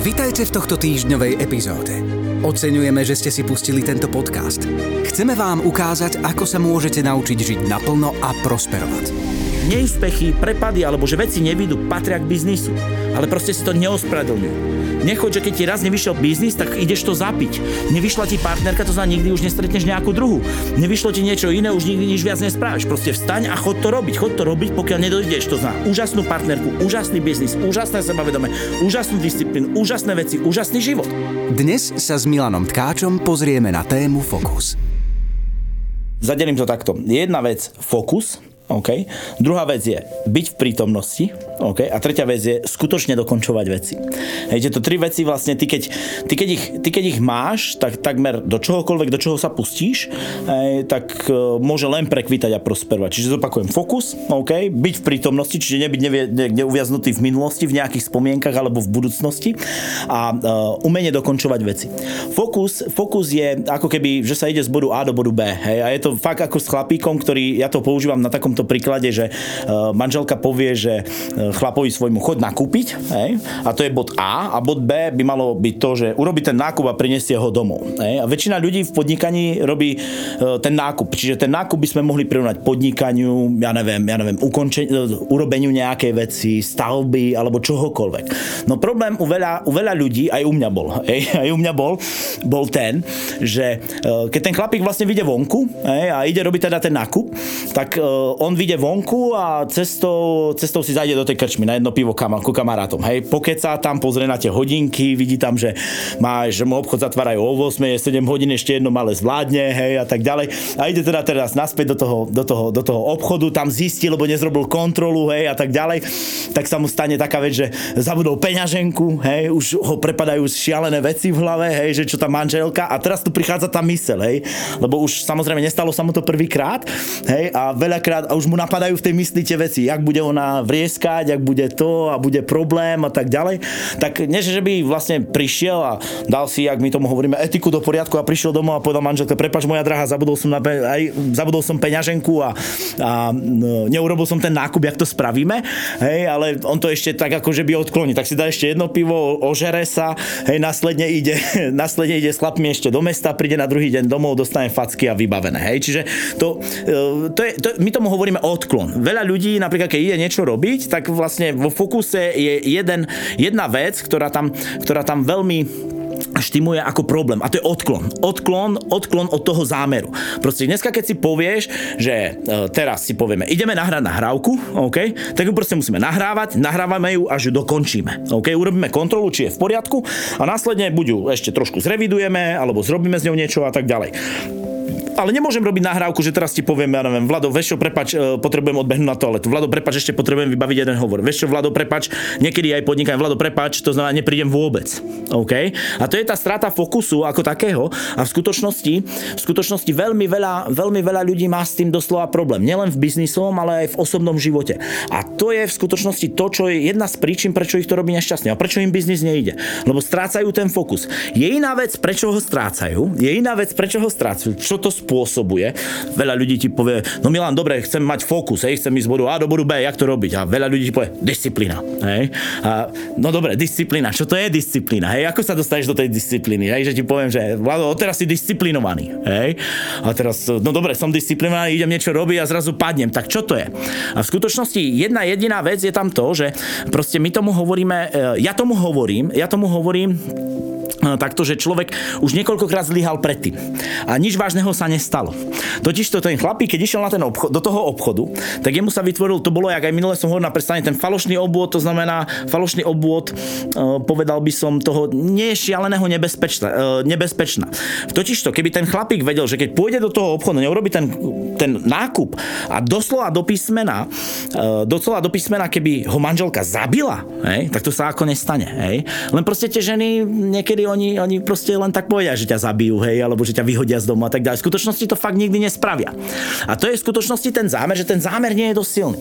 Vitajte v tohto týždňovej epizóde. Oceňujeme, že ste si pustili tento podcast. Chceme vám ukázať, ako sa môžete naučiť žiť naplno a prosperovať. Neúspechy, prepady alebo že veci nevídu patria k biznisu, ale proste si to neospravedlňujú. Nechoď, že keď ti raz nevyšiel biznis, tak ideš to zapiť. Nevyšla ti partnerka, to znamená nikdy už nestretneš nejakú druhú. Nevyšlo ti niečo iné, už nikdy nič viac nespráviš. Proste vstaň a chod to robiť. Chod to robiť, pokiaľ nedojdeš. To znamená úžasnú partnerku, úžasný biznis, úžasné sebavedomie, úžasnú disciplínu, úžasné veci, úžasný život. Dnes sa s Milanom Tkáčom pozrieme na tému Fokus. Zadelím to takto. Jedna vec, fokus, OK. Druhá vec je byť v prítomnosti. OK. A tretia vec je skutočne dokončovať veci. Hej, to tri veci vlastne, ty keď, ty keď, ich, ty keď ich máš, tak takmer do čohokoľvek, do čoho sa pustíš, hej, tak uh, môže len prekvítať a prosperovať. Čiže zopakujem fokus, OK. Byť v prítomnosti, čiže nebyť nevie, ne, neuviaznutý v minulosti, v nejakých spomienkach alebo v budúcnosti a uh, umenie dokončovať veci. Fokus, fokus je ako keby, že sa ide z bodu A do bodu B. Hej, a je to fakt ako s chlapíkom, ktorý, ja to používam na takomto tomto príklade, že e, manželka povie, že e, chlapovi svojmu chod nakúpiť, hej, a to je bod A, a bod B by malo byť to, že urobi ten nákup a prinesie ho domov. Hej. A väčšina ľudí v podnikaní robí e, ten nákup, čiže ten nákup by sme mohli prirovnať podnikaniu, ja neviem, ja neviem, ukončen- urobeniu nejakej veci, stavby alebo čohokoľvek. No problém u veľa, u veľa ľudí, aj u mňa bol, hej, aj u mňa bol, bol ten, že keď ten chlapík vlastne vyjde vonku hej, a ide robiť teda ten nákup, tak on on vyjde vonku a cestou, cestou si zajde do tej krčmy na jedno pivo kam, ku kamarátom. Hej, pokeca tam, pozrie na tie hodinky, vidí tam, že, má, že mu obchod zatvárajú o 8, je 7 hodín, ešte jedno malé zvládne, hej, a tak ďalej. A ide teda teraz naspäť do toho, do toho, do toho obchodu, tam zistí, lebo nezrobil kontrolu, hej, a tak ďalej. Tak sa mu stane taká vec, že zabudol peňaženku, hej, už ho prepadajú šialené veci v hlave, hej, že čo tá manželka a teraz tu prichádza tá mysel, hej, lebo už samozrejme nestalo sa mu to prvýkrát, hej, a veľakrát, a už mu napadajú v tej mysli tie veci, jak bude ona vrieskať, jak bude to a bude problém a tak ďalej. Tak nie, že by vlastne prišiel a dal si, jak my tomu hovoríme, etiku do poriadku a prišiel domov a povedal manželke, prepač moja drahá, zabudol som, na, aj, zabudol som peňaženku a, a no, neurobil som ten nákup, jak to spravíme, hej, ale on to ešte tak ako, že by odklonil. Tak si dá ešte jedno pivo, ožere sa, hej, následne ide, následne ide s chlapmi ešte do mesta, príde na druhý deň domov, dostane facky a vybavené, hej. Čiže to, e, to je, to, my tomu hovoríme hovoríme odklon. Veľa ľudí, napríklad keď ide niečo robiť, tak vlastne vo fokuse je jeden, jedna vec, ktorá tam, ktorá tam veľmi štimuje ako problém. A to je odklon. Odklon, odklon od toho zámeru. Proste dneska, keď si povieš, že e, teraz si povieme, ideme nahrať nahrávku, OK, tak ju proste musíme nahrávať, nahrávame ju, až ju dokončíme. OK, urobíme kontrolu, či je v poriadku a následne buď ju ešte trošku zrevidujeme, alebo zrobíme z ňou niečo a tak ďalej ale nemôžem robiť nahrávku, že teraz ti poviem, ja neviem, Vlado, vieš čo, prepač, e, potrebujem odbehnúť na toaletu. Vlado, prepač, ešte potrebujem vybaviť jeden hovor. Vieš čo, Vlado, prepač, niekedy aj podnikám, Vlado, prepač, to znamená, neprídem vôbec. OK? A to je tá strata fokusu ako takého a v skutočnosti, v skutočnosti veľmi veľa, veľmi veľa ľudí má s tým doslova problém. Nielen v biznisovom, ale aj v osobnom živote. A to je v skutočnosti to, čo je jedna z príčin, prečo ich to robí nešťastne a prečo im biznis nejde. Lebo strácajú ten fokus. Je iná vec, prečo ho strácajú, je iná vec, prečo ho strácajú, čo to spôsobuje. Veľa ľudí ti povie, no Milan, dobre, chcem mať fokus, hej, chcem ísť z bodu A do bodu B, jak to robiť? A veľa ľudí ti povie, disciplína. Hej? A, no dobre, disciplína, čo to je disciplína? Hej? Ako sa dostaneš do tej disciplíny? Hej? Že ti poviem, že Vlado, teraz si disciplinovaný. Hej? A teraz, no dobre, som disciplinovaný, idem niečo robiť a zrazu padnem. Tak čo to je? A v skutočnosti jedna jediná vec je tam to, že proste my tomu hovoríme, e, ja tomu hovorím, ja tomu hovorím takto, že človek už niekoľkokrát zlyhal predtým. A nič vážneho sa nestalo. Totiž to ten chlapík, keď išiel na ten obchod, do toho obchodu, tak jemu sa vytvoril, to bolo, jak aj minule som hovoril na predstavení, ten falošný obvod, to znamená falošný obvod, e, povedal by som toho nešialeného nebezpečná. E, nebezpečná. Totiž to, keby ten chlapík vedel, že keď pôjde do toho obchodu, neurobi ten, ten nákup a doslova do písmena, doslova do písmena, keby ho manželka zabila, hej, tak to sa ako nestane. Hej. Len proste tie ženy niekedy oni, oni proste len tak povedia, že ťa zabijú, hej, alebo že ťa vyhodia z domu a tak ďalej. V skutočnosti to fakt nikdy nespravia. A to je v skutočnosti ten zámer, že ten zámer nie je dosť silný.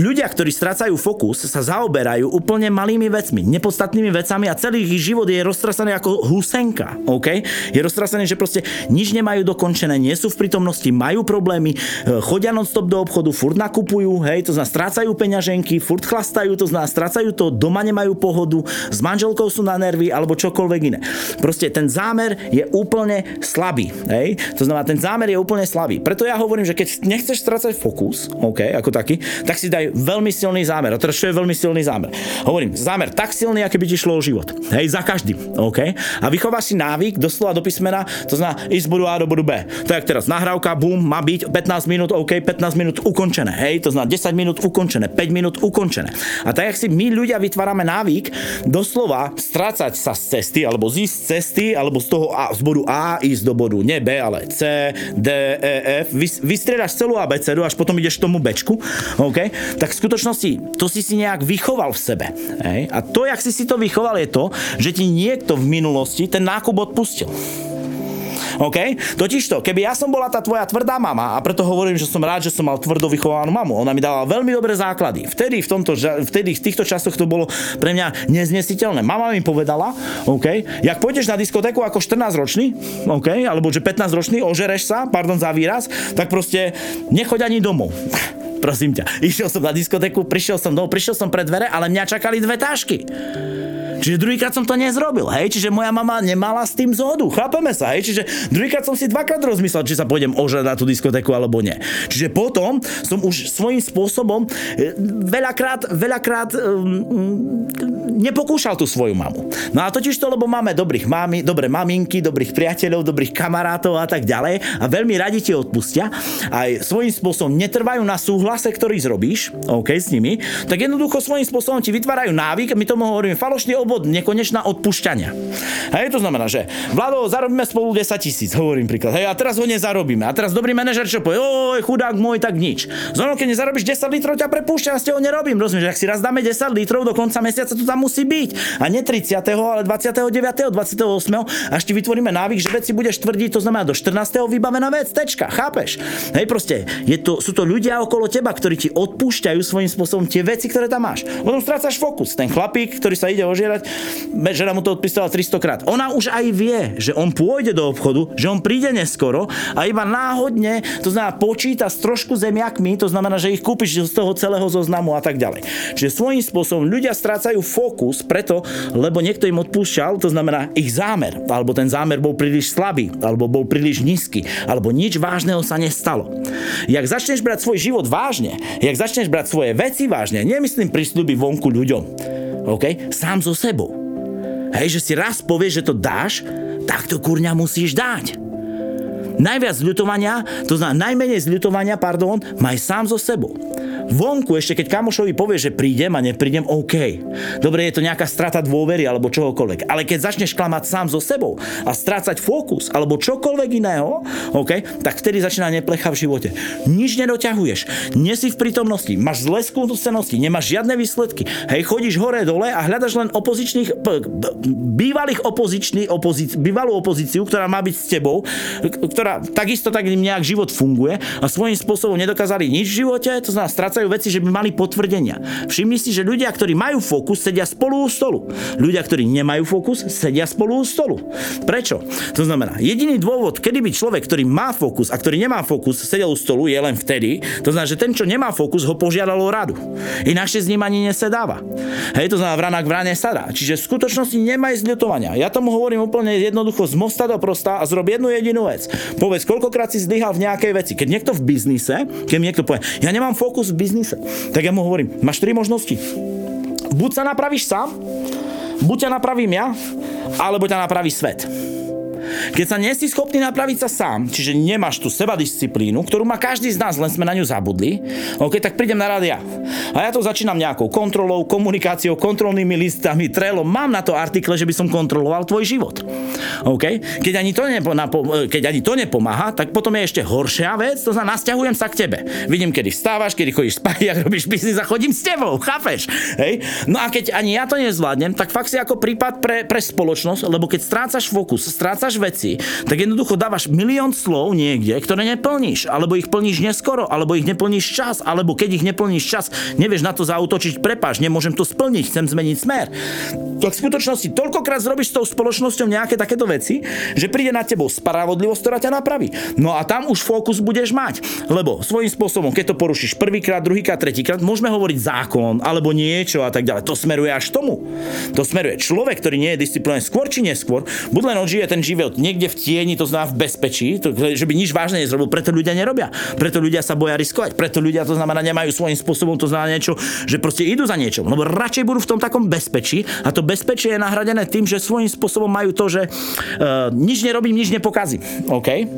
Ľudia, ktorí strácajú fokus, sa zaoberajú úplne malými vecmi, nepodstatnými vecami a celý ich život je roztrasený ako husenka, OK? Je roztrasený, že proste nič nemajú dokončené, nie sú v prítomnosti, majú problémy, e, chodia non-stop do obchodu, furt nakupujú, hej, to znamená strácajú peňaženky, furt chlastajú, to znamená strácajú to, doma nemajú pohodu, s manželkou sú na nervy alebo čokoľvek iné. Proste ten zámer je úplne slabý, hej? To znamená, ten zámer je úplne slabý. Preto ja hovorím, že keď nechceš strácať fokus, OK, ako taký, tak si daj veľmi silný zámer. A teraz čo je veľmi silný zámer? Hovorím, zámer tak silný, aký by ti šlo o život. Hej, za každým, OK? A vychováš si návyk doslova do písmena, to znamená ísť bodu A do bodu B. To je teraz nahrávka, boom, má byť 15 minút, OK, 15 minút ukončené. Hej, to znamená 10 minút ukončené, 5 minút ukončené. A tak, jak si my ľudia vytvárame návyk, doslova strácať sa z cesty, alebo z cesty, alebo z toho A, z bodu A ísť do bodu, nie B, ale C, D, E, F, vy, vystriedaš celú abecedu, až potom ideš k tomu Bčku, OK? Tak v skutočnosti to si si nejak vychoval v sebe. Hej? A to, jak si si to vychoval, je to, že ti niekto v minulosti ten nákup odpustil. OK? Totižto, keby ja som bola tá tvoja tvrdá mama, a preto hovorím, že som rád, že som mal tvrdo vychovanú mamu, ona mi dala veľmi dobré základy. Vtedy v, tomto, vtedy v týchto časoch to bolo pre mňa neznesiteľné. Mama mi povedala, OK, jak pôjdeš na diskotéku ako 14 ročný, OK, alebo že 15 ročný, ožereš sa, pardon za výraz, tak proste nechoď ani domov prosím ťa. Išiel som na diskotéku, prišiel som domov, prišiel som pred dvere, ale mňa čakali dve tášky. Čiže druhýkrát som to nezrobil, hej, čiže moja mama nemala s tým zhodu, chápeme sa, hej, čiže druhýkrát som si dvakrát rozmyslel, či sa pôjdem ožrať na tú diskotéku alebo nie. Čiže potom som už svojím spôsobom e, veľakrát, veľakrát um, nepokúšal tú svoju mamu. No a totiž to, lebo máme dobrých mami, dobré maminky, dobrých priateľov, dobrých kamarátov a tak ďalej a veľmi radi ti odpustia, aj svojím spôsobom netrvajú na súhlase, ktorý zrobíš, OK, s nimi, tak jednoducho svojím spôsobom ti vytvárajú návyk, my tomu hovoríme falošný dôvod nekonečná odpúšťania. Hej, to znamená, že Vlado, zarobíme spolu 10 tisíc, hovorím príklad. Hej, a teraz ho nezarobíme. A teraz dobrý manažer čo povie, oj, chudák môj, tak nič. Znovu, keď nezarobíš 10 litrov, ťa prepúšťa, ste ho nerobím. Rozumieš, ak si raz dáme 10 litrov do konca mesiaca, to tam musí byť. A nie 30. ale 29. 28. až ti vytvoríme návyk, že veci budeš tvrdiť, to znamená do 14. vybavená vec, tečka, chápeš? Hej, proste, je to, sú to ľudia okolo teba, ktorí ti odpúšťajú svojím spôsobom tie veci, ktoré tam máš. Potom strácaš fokus. Ten chlapík, ktorý sa ide ožierať, žena mu to odpísala 300 krát. Ona už aj vie, že on pôjde do obchodu, že on príde neskoro a iba náhodne, to znamená počíta s trošku zemiakmi, to znamená, že ich kúpiš z toho celého zoznamu a tak ďalej. Čiže svojím spôsobom ľudia strácajú fokus preto, lebo niekto im odpúšťal, to znamená ich zámer, alebo ten zámer bol príliš slabý, alebo bol príliš nízky, alebo nič vážneho sa nestalo. Jak začneš brať svoj život vážne, jak začneš brať svoje veci vážne, nemyslím prísľuby vonku ľuďom, OK? Sám so sebou. Hej, že si raz povieš, že to dáš, tak to kurňa musíš dať. Najviac zľutovania, to znamená najmenej zľutovania, pardon, maj sám so sebou. Vonku ešte, keď kamošovi povie, že prídem a neprídem, OK. Dobre, je to nejaká strata dôvery alebo čohokoľvek. Ale keď začneš klamať sám so sebou a strácať fokus alebo čokoľvek iného, OK, tak vtedy začína neplecha v živote. Nič nedoťahuješ, nie si v prítomnosti, máš zlé skúsenosti, nemáš žiadne výsledky. Hej, chodíš hore dole a hľadaš len opozičných, p- bývalých opozičných, opozic, bývalú opozíciu, ktorá má byť s tebou, ktorá takisto tak nejak život funguje a svojím spôsobom nedokázali nič v živote, to znamená strácajú veci, že by mali potvrdenia. Všimni si, že ľudia, ktorí majú fokus, sedia spolu u stolu. Ľudia, ktorí nemajú fokus, sedia spolu u stolu. Prečo? To znamená, jediný dôvod, kedy by človek, ktorý má fokus a ktorý nemá fokus, sedel u stolu, je len vtedy. To znamená, že ten, čo nemá fokus, ho požiadal o radu. Inakšie s ním ani nesedáva. Hej, to znamená, vrana k vrane sadá. Čiže v skutočnosti nemaj zľutovania. Ja tomu hovorím úplne jednoducho z mosta do prosta a zrob jednu jedinú vec. Povedz, koľkokrát si zlyhal v nejakej veci. Keď niekto v biznise, keď niekto povie, ja nemám fokus v biznise, tak ja mu hovorím, máš tri možnosti. Buď sa napravíš sám, buď ťa napravím ja, alebo ťa napraví svet. Keď sa nie si schopný napraviť sa sám, čiže nemáš tú sebadisciplínu, ktorú má každý z nás, len sme na ňu zabudli, OK, tak prídem na rádia. A ja to začínam nejakou kontrolou, komunikáciou, kontrolnými listami, trelom. Mám na to artikle, že by som kontroloval tvoj život. OK? Keď ani to, nepo, napo, keď ani to nepomáha, tak potom je ešte horšia vec, to znamená, nasťahujem sa k tebe. Vidím, kedy vstávaš, kedy chodíš spať, ak robíš biznis a chodím s tebou, chápeš? Hej? No a keď ani ja to nezvládnem, tak fakt si ako prípad pre, pre spoločnosť, lebo keď strácaš fokus, strácaš veci, tak jednoducho dávaš milión slov niekde, ktoré neplníš, alebo ich plníš neskoro, alebo ich neplníš čas, alebo keď ich neplníš čas, nevieš na to zautočiť, prepáš, nemôžem to splniť, chcem zmeniť smer. Tak v skutočnosti toľkokrát zrobíš s tou spoločnosťou nejaké takéto veci, že príde na tebou spravodlivosť, ktorá ťa napraví. No a tam už fokus budeš mať. Lebo svojím spôsobom, keď to porušíš prvýkrát, druhýkrát, tretíkrát, môžeme hovoriť zákon alebo niečo a tak ďalej. To smeruje až tomu. To smeruje človek, ktorý nie je disciplinovaný skôr či neskôr, buď len odžije ten život niekde v tieni, to znamená v bezpečí, to, že by nič vážne nezrobil, preto ľudia nerobia. Preto ľudia sa boja riskovať, preto ľudia to znamená nemajú svojím spôsobom to znamená niečo, že proste idú za niečo, lebo radšej budú v tom takom bezpečí a to bezpečie je nahradené tým, že svojím spôsobom majú to, že uh, nič nerobím, nič nepokazím. OK?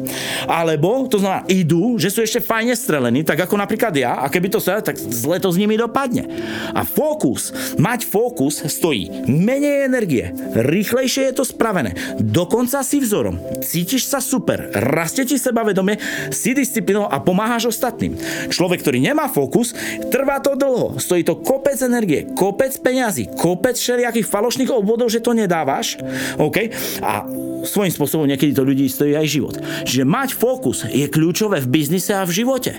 Alebo to znamená, idú, že sú ešte fajne strelení, tak ako napríklad ja, a keby to sa, tak zle to s nimi dopadne. A fokus, mať fokus stojí menej energie, rýchlejšie je to spravené, dokonca si vzorom, cítiš sa super, rastie ti sebavedomie, si disciplinou a pomáhaš ostatným. Človek, ktorý nemá fokus, trvá to dlho, stojí to kopec energie, kopec peňazí, kopec všelijakých falošných obvodov, že to nedávaš, OK? A svojím spôsobom niekedy to ľudí stojí aj život. Čiže mať fokus je kľúčové v biznise a v živote.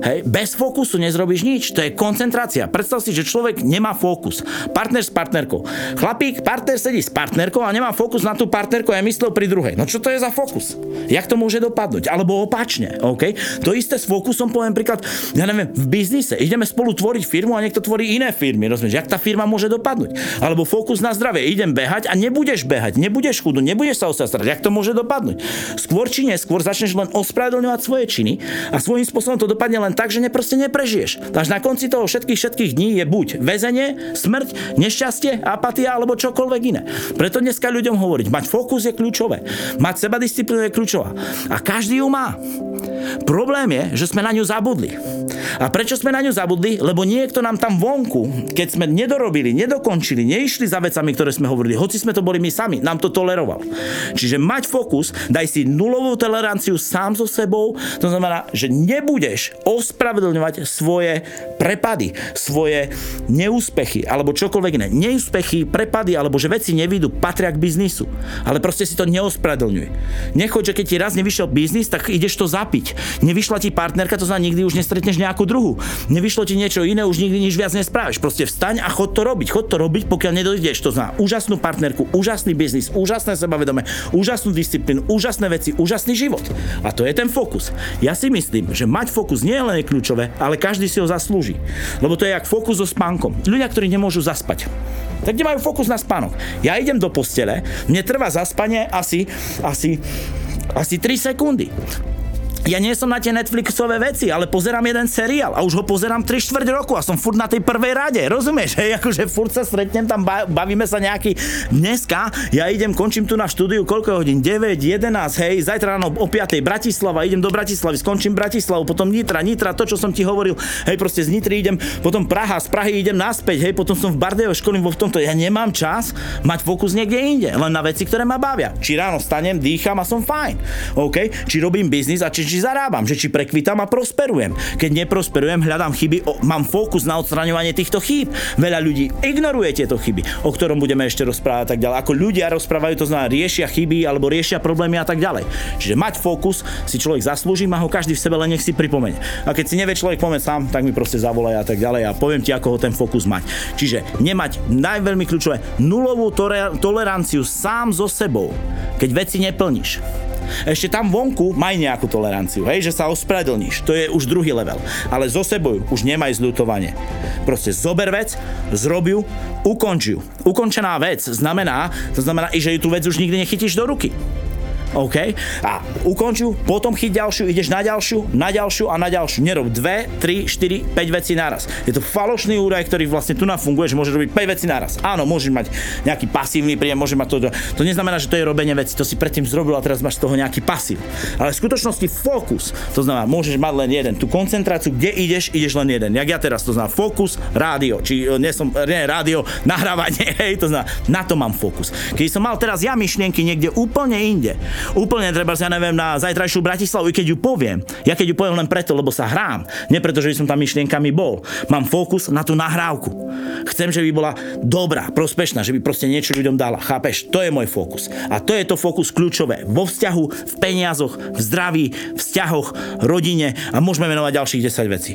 Hej, bez fokusu nezrobíš nič, to je koncentrácia. Predstav si, že človek nemá fokus. Partner s partnerkou. Chlapík, partner sedí s partnerkou a nemá fokus na tú partnerku a je myslel pri druhej. No čo to je za fokus? Jak to môže dopadnúť? Alebo opačne, OK? To isté s fokusom poviem príklad, ja neviem, v biznise. Ideme spolu tvoriť firmu a niekto tvorí iné firmy. Rozumieš, jak tá firma môže dopadnúť? Alebo fokus na zdravie. Idem behať a nebudeš behať, nebudeš chudnúť, nebudeš sa osastrať. Jak to môže dopadnúť? Skôr či neskôr začneš len ospravedlňovať svoje činy a svojím spôsobom to dopadne len tak, že neproste neprežiješ. Takže na konci toho všetkých všetkých dní je buď väzenie, smrť, nešťastie, apatia alebo čokoľvek iné. Preto dneska ľuďom hovoriť, mať fokus je kľúčové. Mať seba disciplínu je kľúčová. A každý ju má. Problém je, že sme na ňu zabudli. A prečo sme na ňu zabudli? Lebo niekto nám tam vonku, keď sme nedorobili, nedokončili, neišli za vecami, ktoré sme hovorili, hoci sme to boli my sami, nám to toleroval. Čiže mať fokus, daj si nulovú toleranciu sám so sebou, to znamená, že nebudeš ospravedlňovať svoje prepady, svoje neúspechy alebo čokoľvek iné. Neúspechy, prepady alebo že veci nevidú, patria k biznisu. Ale proste si to neospravedlňuj. Nechoď, že keď ti raz nevyšiel biznis, tak ideš to zapiť. Nevyšla ti partnerka, to znamená, nikdy už nestretneš nejakú druhú. Nevyšlo ti niečo iné, už nikdy nič viac nespravíš. Proste vstaň a chod to robiť. Chod to robiť, pokiaľ nedojdeš. To znamená úžasnú partnerku, úžasný biznis, úžasné sebavedomie, úžasnú disciplínu, úžasné veci, úžasný život. A to je ten fokus. Ja si myslím, že mať fokus nie je len kľúčové, ale každý si ho zaslúži. Lebo to je jak fokus so spánkom. Ľudia, ktorí nemôžu zaspať tak nemajú fokus na spánok. Ja idem do postele, mne trvá zaspanie asi, asi, asi 3 sekundy ja nie som na tie Netflixové veci, ale pozerám jeden seriál a už ho pozerám 3 štvrť roku a som furt na tej prvej rade, rozumieš? Hej, akože furt sa stretnem tam, bavíme sa nejaký dneska, ja idem, končím tu na štúdiu, koľko hodín? 9, 11, hej, zajtra ráno o 5. Bratislava, idem do Bratislavy, skončím Bratislavu, potom Nitra, Nitra, to, čo som ti hovoril, hej, proste z Nitry idem, potom Praha, z Prahy idem naspäť, hej, potom som v Bardejove školím vo v tomto, ja nemám čas mať fokus niekde inde, len na veci, ktoré ma bavia. Či ráno stanem, dýcham a som fajn, OK? Či robím biznis a či či zarábam, že či prekvitám a prosperujem. Keď neprosperujem, hľadám chyby, o, mám fokus na odstraňovanie týchto chýb. Veľa ľudí ignoruje tieto chyby, o ktorom budeme ešte rozprávať tak ďalej. Ako ľudia rozprávajú, to znamená riešia chyby alebo riešia problémy a tak ďalej. Čiže mať fokus si človek zaslúži, má ho každý v sebe, len nech si pripomene. A keď si nevie človek pomôcť sám, tak mi proste zavolaj a tak ďalej a poviem ti, ako ho ten fokus mať. Čiže nemať najveľmi kľúčové nulovú toleranciu sám so sebou, keď veci neplníš ešte tam vonku maj nejakú toleranciu, hej, že sa ospravedlníš. To je už druhý level. Ale zo sebou už nemaj zľutovanie. Proste zober vec, zrob ukonč ju. Ukončená vec znamená, to znamená že ju tú vec už nikdy nechytíš do ruky. OK? A ukonču, potom chyť ďalšiu, ideš na ďalšiu, na ďalšiu a na ďalšiu. Nerob 2, 3, 4, 5 vecí naraz. Je to falošný údaj, ktorý vlastne tu nafunguje, že môže robiť 5 vecí naraz. Áno, môžeš mať nejaký pasívny príjem, môže mať to. To neznamená, že to je robenie veci, to si predtým zrobil a teraz máš z toho nejaký pasív. Ale v skutočnosti fokus, to znamená, môžeš mať len jeden. Tú koncentráciu, kde ideš, ideš len jeden. Jak ja teraz, to znamená fokus, rádio, či e, nie som, nie rádio, nahrávanie, hej, to znamená, na to mám fokus. Keď som mal teraz ja myšlienky niekde úplne inde, úplne treba, ja neviem, na zajtrajšiu Bratislavu, i keď ju poviem, ja keď ju poviem len preto, lebo sa hrám, nie preto, že by som tam myšlienkami bol. Mám fokus na tú nahrávku. Chcem, že by bola dobrá, prospešná, že by proste niečo ľuďom dala. Chápeš? To je môj fokus. A to je to fokus kľúčové. Vo vzťahu, v peniazoch, v zdraví, v vzťahoch, rodine a môžeme menovať ďalších 10 vecí.